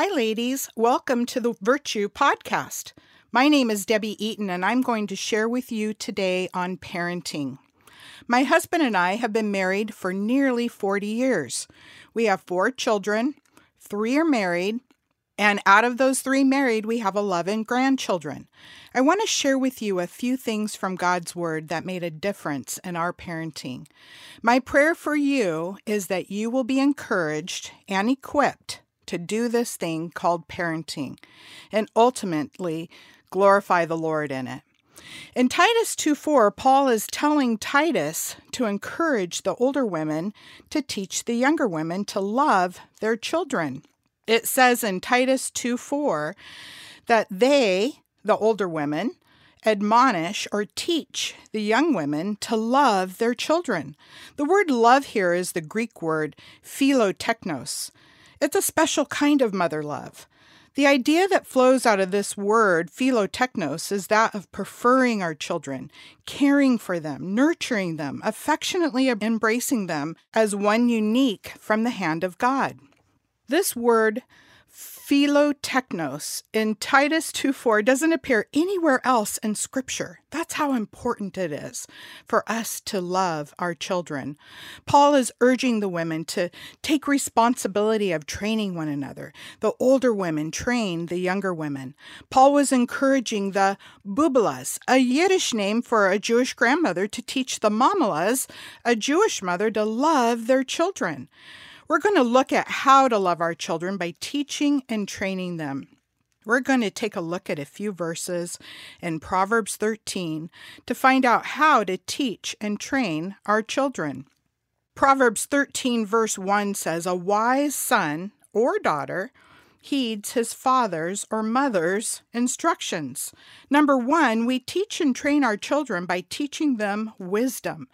Hi, ladies. Welcome to the Virtue Podcast. My name is Debbie Eaton, and I'm going to share with you today on parenting. My husband and I have been married for nearly 40 years. We have four children, three are married, and out of those three married, we have 11 grandchildren. I want to share with you a few things from God's Word that made a difference in our parenting. My prayer for you is that you will be encouraged and equipped to do this thing called parenting and ultimately glorify the Lord in it. In Titus 2:4, Paul is telling Titus to encourage the older women to teach the younger women to love their children. It says in Titus 2 4 that they, the older women, admonish or teach the young women to love their children. The word love here is the Greek word philoteknos. It's a special kind of mother love. The idea that flows out of this word, philoteknos, is that of preferring our children, caring for them, nurturing them, affectionately embracing them as one unique from the hand of God. This word, philoteknos, in Titus 2:4 doesn't appear anywhere else in Scripture. That's how important it is for us to love our children. Paul is urging the women to take responsibility of training one another. The older women train the younger women. Paul was encouraging the bubelas, a Yiddish name for a Jewish grandmother, to teach the mamalas, a Jewish mother, to love their children. We're going to look at how to love our children by teaching and training them. We're going to take a look at a few verses in Proverbs 13 to find out how to teach and train our children. Proverbs 13, verse 1 says, A wise son or daughter heeds his father's or mother's instructions. Number one, we teach and train our children by teaching them wisdom.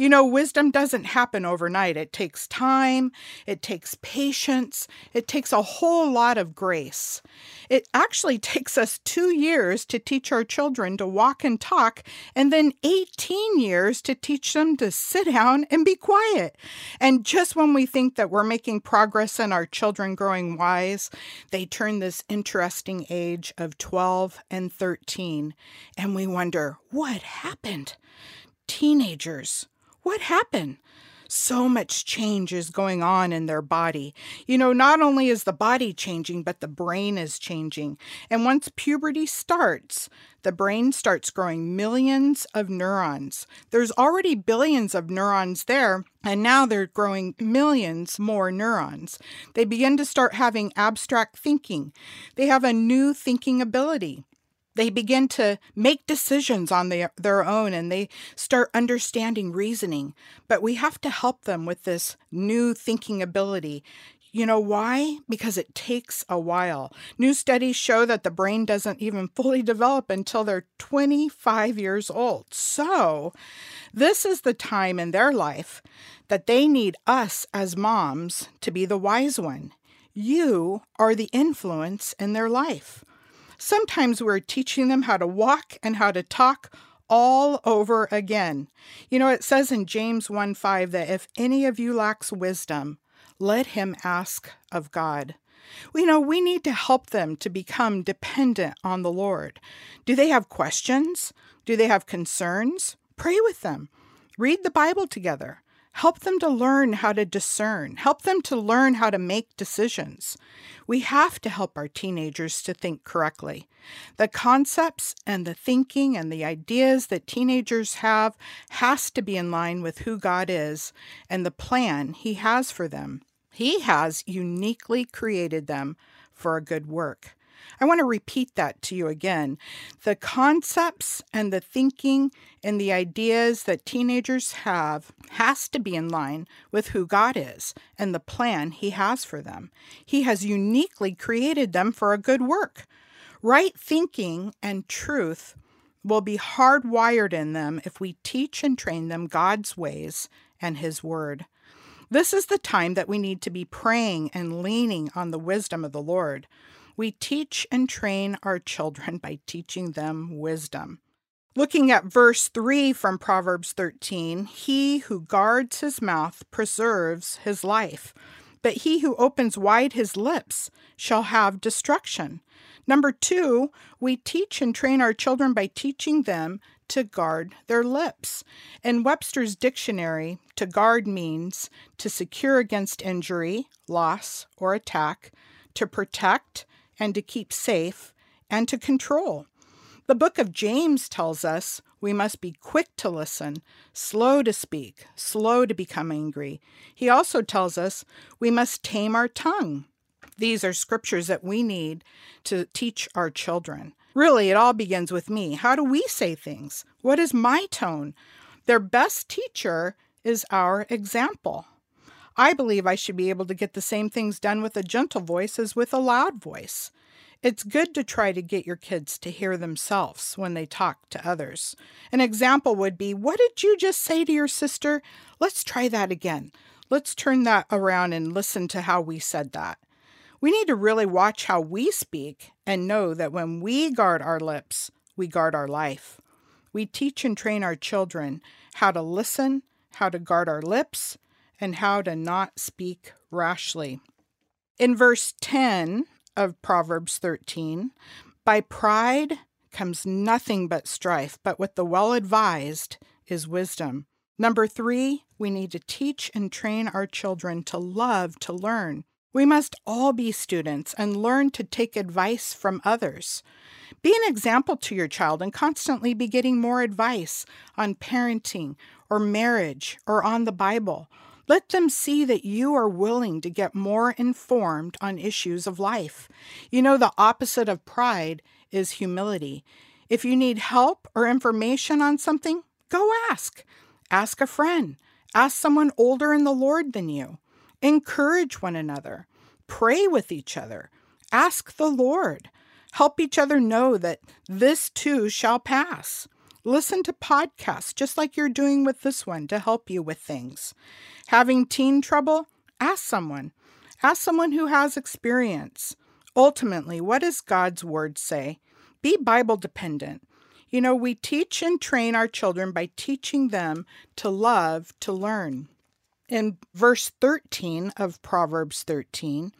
You know, wisdom doesn't happen overnight. It takes time, it takes patience, it takes a whole lot of grace. It actually takes us two years to teach our children to walk and talk, and then 18 years to teach them to sit down and be quiet. And just when we think that we're making progress in our children growing wise, they turn this interesting age of 12 and 13, and we wonder, what happened? Teenagers, what happened? So much change is going on in their body. You know, not only is the body changing, but the brain is changing. And once puberty starts, the brain starts growing millions of neurons. There's already billions of neurons there, and now they're growing millions more neurons. They begin to start having abstract thinking. They have a new thinking ability they begin to make decisions on their, their own and they start understanding reasoning. But we have to help them with this new thinking ability. You know why? Because it takes a while. New studies show that the brain doesn't even fully develop until they're 25 years old. So, this is the time in their life that they need us as moms to be the wise one. You are the influence in their life. Sometimes we're teaching them how to walk and how to talk all over again. You know, it says in James 1 5 that if any of you lacks wisdom, let him ask of God. You know, we need to help them to become dependent on the Lord. Do they have questions? Do they have concerns? Pray with them. Read the Bible together. Help them to learn how to discern. Help them to learn how to make decisions. We have to help our teenagers to think correctly. The concepts and the thinking and the ideas that teenagers have has to be in line with who God is and the plan He has for them. He has uniquely created them for a good work. I want to repeat that to you again. The concepts and the thinking and the ideas that teenagers have has to be in line with who God is and the plan He has for them. He has uniquely created them for a good work. Right thinking and truth will be hardwired in them if we teach and train them God's ways and His Word. This is the time that we need to be praying and leaning on the wisdom of the Lord. We teach and train our children by teaching them wisdom. Looking at verse 3 from Proverbs 13, he who guards his mouth preserves his life, but he who opens wide his lips shall have destruction. Number two, we teach and train our children by teaching them to guard their lips. In Webster's dictionary, to guard means to secure against injury, loss, or attack, to protect and to keep safe, and to control. The book of James tells us we must be quick to listen, slow to speak, slow to become angry. He also tells us we must tame our tongue. These are scriptures that we need to teach our children. Really, it all begins with me. How do we say things? What is my tone? Their best teacher is our example. I believe I should be able to get the same things done with a gentle voice as with a loud voice. It's good to try to get your kids to hear themselves when they talk to others. An example would be What did you just say to your sister? Let's try that again. Let's turn that around and listen to how we said that. We need to really watch how we speak and know that when we guard our lips, we guard our life. We teach and train our children how to listen, how to guard our lips, and how to not speak rashly. In verse 10 of Proverbs 13, by pride comes nothing but strife, but with the well advised is wisdom. Number three, we need to teach and train our children to love to learn. We must all be students and learn to take advice from others. Be an example to your child and constantly be getting more advice on parenting or marriage or on the Bible. Let them see that you are willing to get more informed on issues of life. You know, the opposite of pride is humility. If you need help or information on something, go ask. Ask a friend. Ask someone older in the Lord than you. Encourage one another. Pray with each other. Ask the Lord. Help each other know that this too shall pass. Listen to podcasts just like you're doing with this one to help you with things. Having teen trouble? Ask someone. Ask someone who has experience. Ultimately, what does God's word say? Be Bible dependent. You know, we teach and train our children by teaching them to love to learn. In verse 13 of Proverbs 13,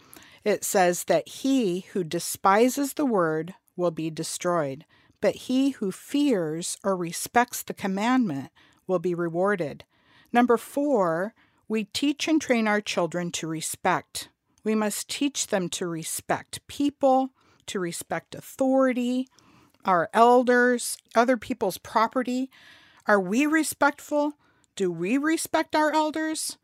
it says that he who despises the word will be destroyed, but he who fears or respects the commandment will be rewarded. Number four, we teach and train our children to respect. We must teach them to respect people, to respect authority, our elders, other people's property. Are we respectful? Do we respect our elders?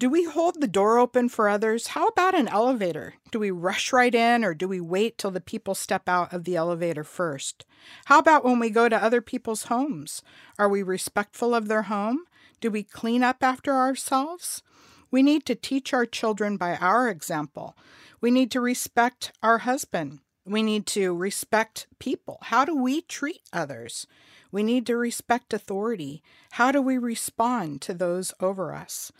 Do we hold the door open for others? How about an elevator? Do we rush right in or do we wait till the people step out of the elevator first? How about when we go to other people's homes? Are we respectful of their home? Do we clean up after ourselves? We need to teach our children by our example. We need to respect our husband. We need to respect people. How do we treat others? We need to respect authority. How do we respond to those over us?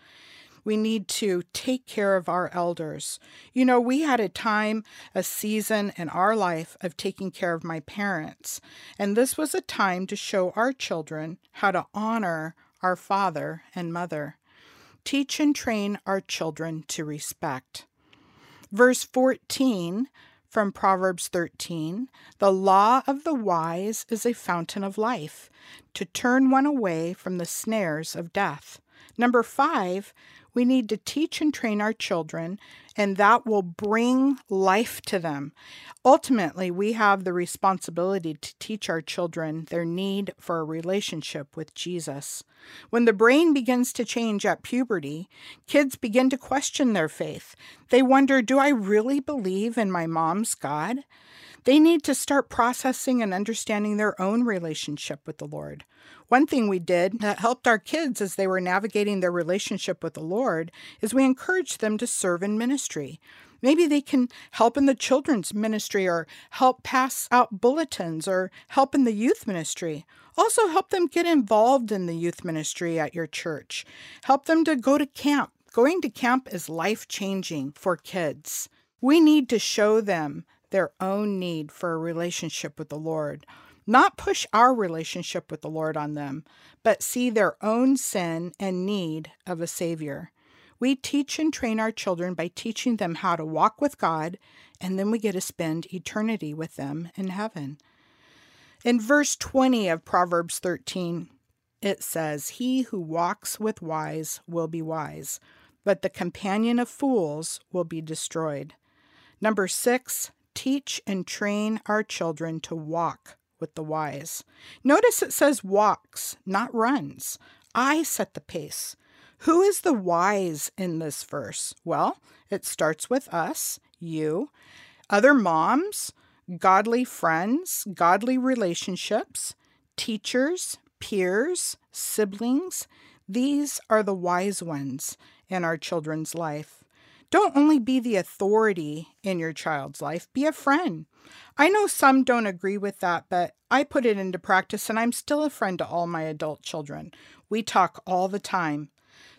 We need to take care of our elders. You know, we had a time, a season in our life of taking care of my parents, and this was a time to show our children how to honor our father and mother. Teach and train our children to respect. Verse 14 from Proverbs 13 The law of the wise is a fountain of life, to turn one away from the snares of death. Number five, we need to teach and train our children, and that will bring life to them. Ultimately, we have the responsibility to teach our children their need for a relationship with Jesus. When the brain begins to change at puberty, kids begin to question their faith. They wonder Do I really believe in my mom's God? They need to start processing and understanding their own relationship with the Lord. One thing we did that helped our kids as they were navigating their relationship with the Lord is we encourage them to serve in ministry. Maybe they can help in the children's ministry or help pass out bulletins or help in the youth ministry. Also, help them get involved in the youth ministry at your church. Help them to go to camp. Going to camp is life changing for kids. We need to show them their own need for a relationship with the Lord. Not push our relationship with the Lord on them, but see their own sin and need of a Savior. We teach and train our children by teaching them how to walk with God, and then we get to spend eternity with them in heaven. In verse 20 of Proverbs 13, it says, He who walks with wise will be wise, but the companion of fools will be destroyed. Number six, teach and train our children to walk with the wise. Notice it says walks, not runs. I set the pace. Who is the wise in this verse? Well, it starts with us, you, other moms, godly friends, godly relationships, teachers, peers, siblings. These are the wise ones in our children's life. Don't only be the authority in your child's life, be a friend. I know some don't agree with that, but I put it into practice and I'm still a friend to all my adult children. We talk all the time.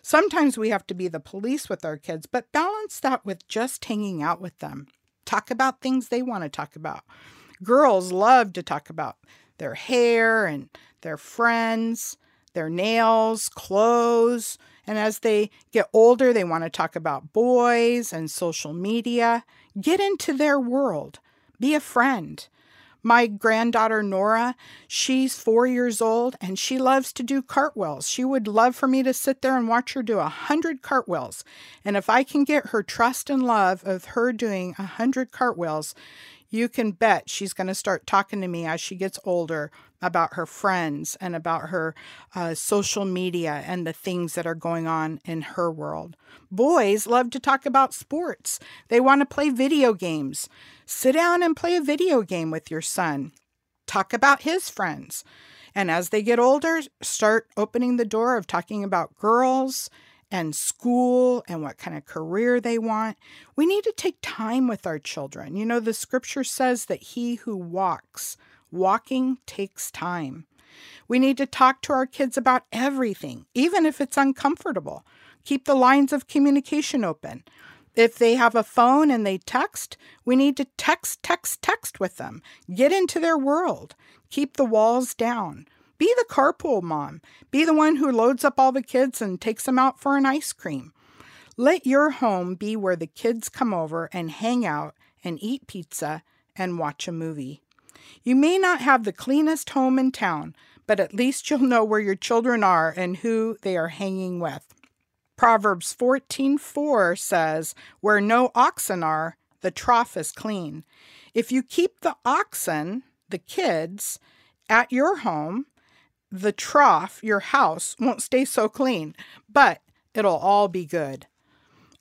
Sometimes we have to be the police with our kids, but balance that with just hanging out with them. Talk about things they want to talk about. Girls love to talk about their hair and their friends, their nails, clothes. And as they get older, they want to talk about boys and social media. Get into their world. Be a friend. My granddaughter Nora, she's four years old and she loves to do cartwheels. She would love for me to sit there and watch her do a hundred cartwheels. And if I can get her trust and love of her doing a hundred cartwheels, you can bet she's going to start talking to me as she gets older about her friends and about her uh, social media and the things that are going on in her world. Boys love to talk about sports, they want to play video games. Sit down and play a video game with your son. Talk about his friends. And as they get older, start opening the door of talking about girls and school and what kind of career they want. We need to take time with our children. You know, the scripture says that he who walks, walking takes time. We need to talk to our kids about everything, even if it's uncomfortable. Keep the lines of communication open. If they have a phone and they text, we need to text, text, text with them. Get into their world. Keep the walls down. Be the carpool mom. Be the one who loads up all the kids and takes them out for an ice cream. Let your home be where the kids come over and hang out and eat pizza and watch a movie. You may not have the cleanest home in town, but at least you'll know where your children are and who they are hanging with. Proverbs 14:4 says, "Where no oxen are, the trough is clean." If you keep the oxen, the kids, at your home, the trough, your house, won't stay so clean, but it'll all be good.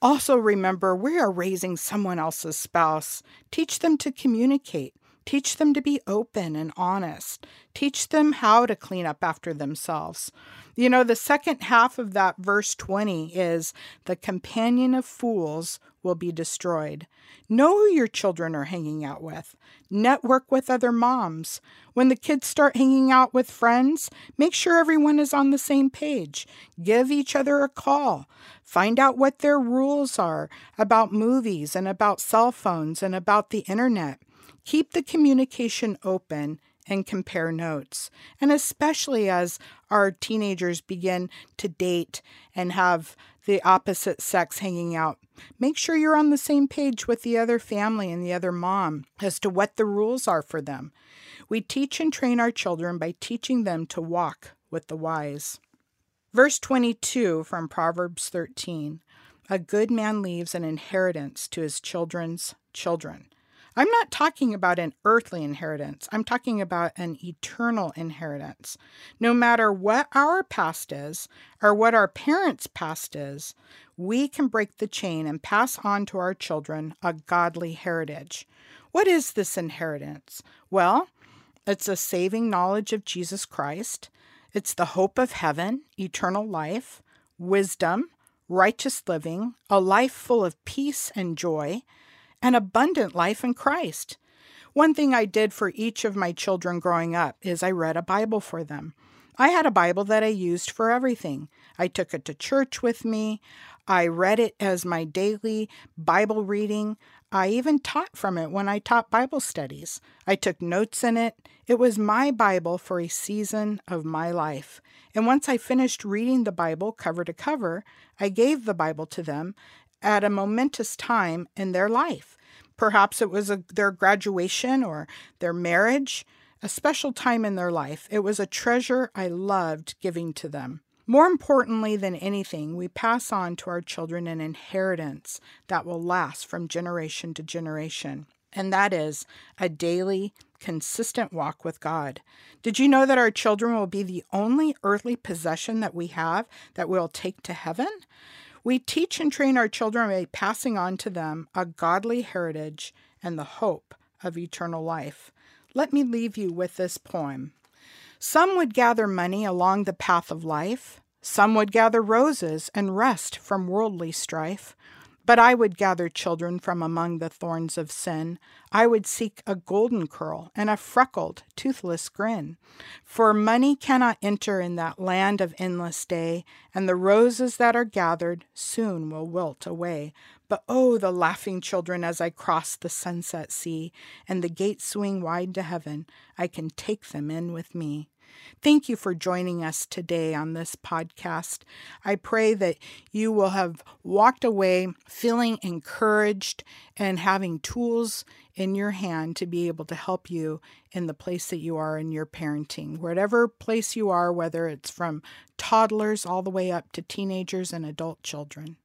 Also, remember, we are raising someone else's spouse. Teach them to communicate. Teach them to be open and honest. Teach them how to clean up after themselves. You know, the second half of that verse 20 is the companion of fools will be destroyed. Know who your children are hanging out with. Network with other moms. When the kids start hanging out with friends, make sure everyone is on the same page. Give each other a call. Find out what their rules are about movies and about cell phones and about the internet. Keep the communication open and compare notes. And especially as our teenagers begin to date and have the opposite sex hanging out, make sure you're on the same page with the other family and the other mom as to what the rules are for them. We teach and train our children by teaching them to walk with the wise. Verse 22 from Proverbs 13 A good man leaves an inheritance to his children's children. I'm not talking about an earthly inheritance. I'm talking about an eternal inheritance. No matter what our past is or what our parents' past is, we can break the chain and pass on to our children a godly heritage. What is this inheritance? Well, it's a saving knowledge of Jesus Christ, it's the hope of heaven, eternal life, wisdom, righteous living, a life full of peace and joy an abundant life in Christ. One thing I did for each of my children growing up is I read a Bible for them. I had a Bible that I used for everything. I took it to church with me. I read it as my daily Bible reading. I even taught from it when I taught Bible studies. I took notes in it. It was my Bible for a season of my life. And once I finished reading the Bible cover to cover, I gave the Bible to them at a momentous time in their life. Perhaps it was a, their graduation or their marriage, a special time in their life. It was a treasure I loved giving to them. More importantly than anything, we pass on to our children an inheritance that will last from generation to generation, and that is a daily, consistent walk with God. Did you know that our children will be the only earthly possession that we have that we'll take to heaven? We teach and train our children by passing on to them a godly heritage and the hope of eternal life. Let me leave you with this poem. Some would gather money along the path of life, some would gather roses and rest from worldly strife. But I would gather children from among the thorns of sin. I would seek a golden curl and a freckled, toothless grin. For money cannot enter in that land of endless day, and the roses that are gathered soon will wilt away. But oh, the laughing children as I cross the sunset sea, and the gates swing wide to heaven, I can take them in with me. Thank you for joining us today on this podcast. I pray that you will have walked away feeling encouraged and having tools in your hand to be able to help you in the place that you are in your parenting. Whatever place you are, whether it's from toddlers all the way up to teenagers and adult children.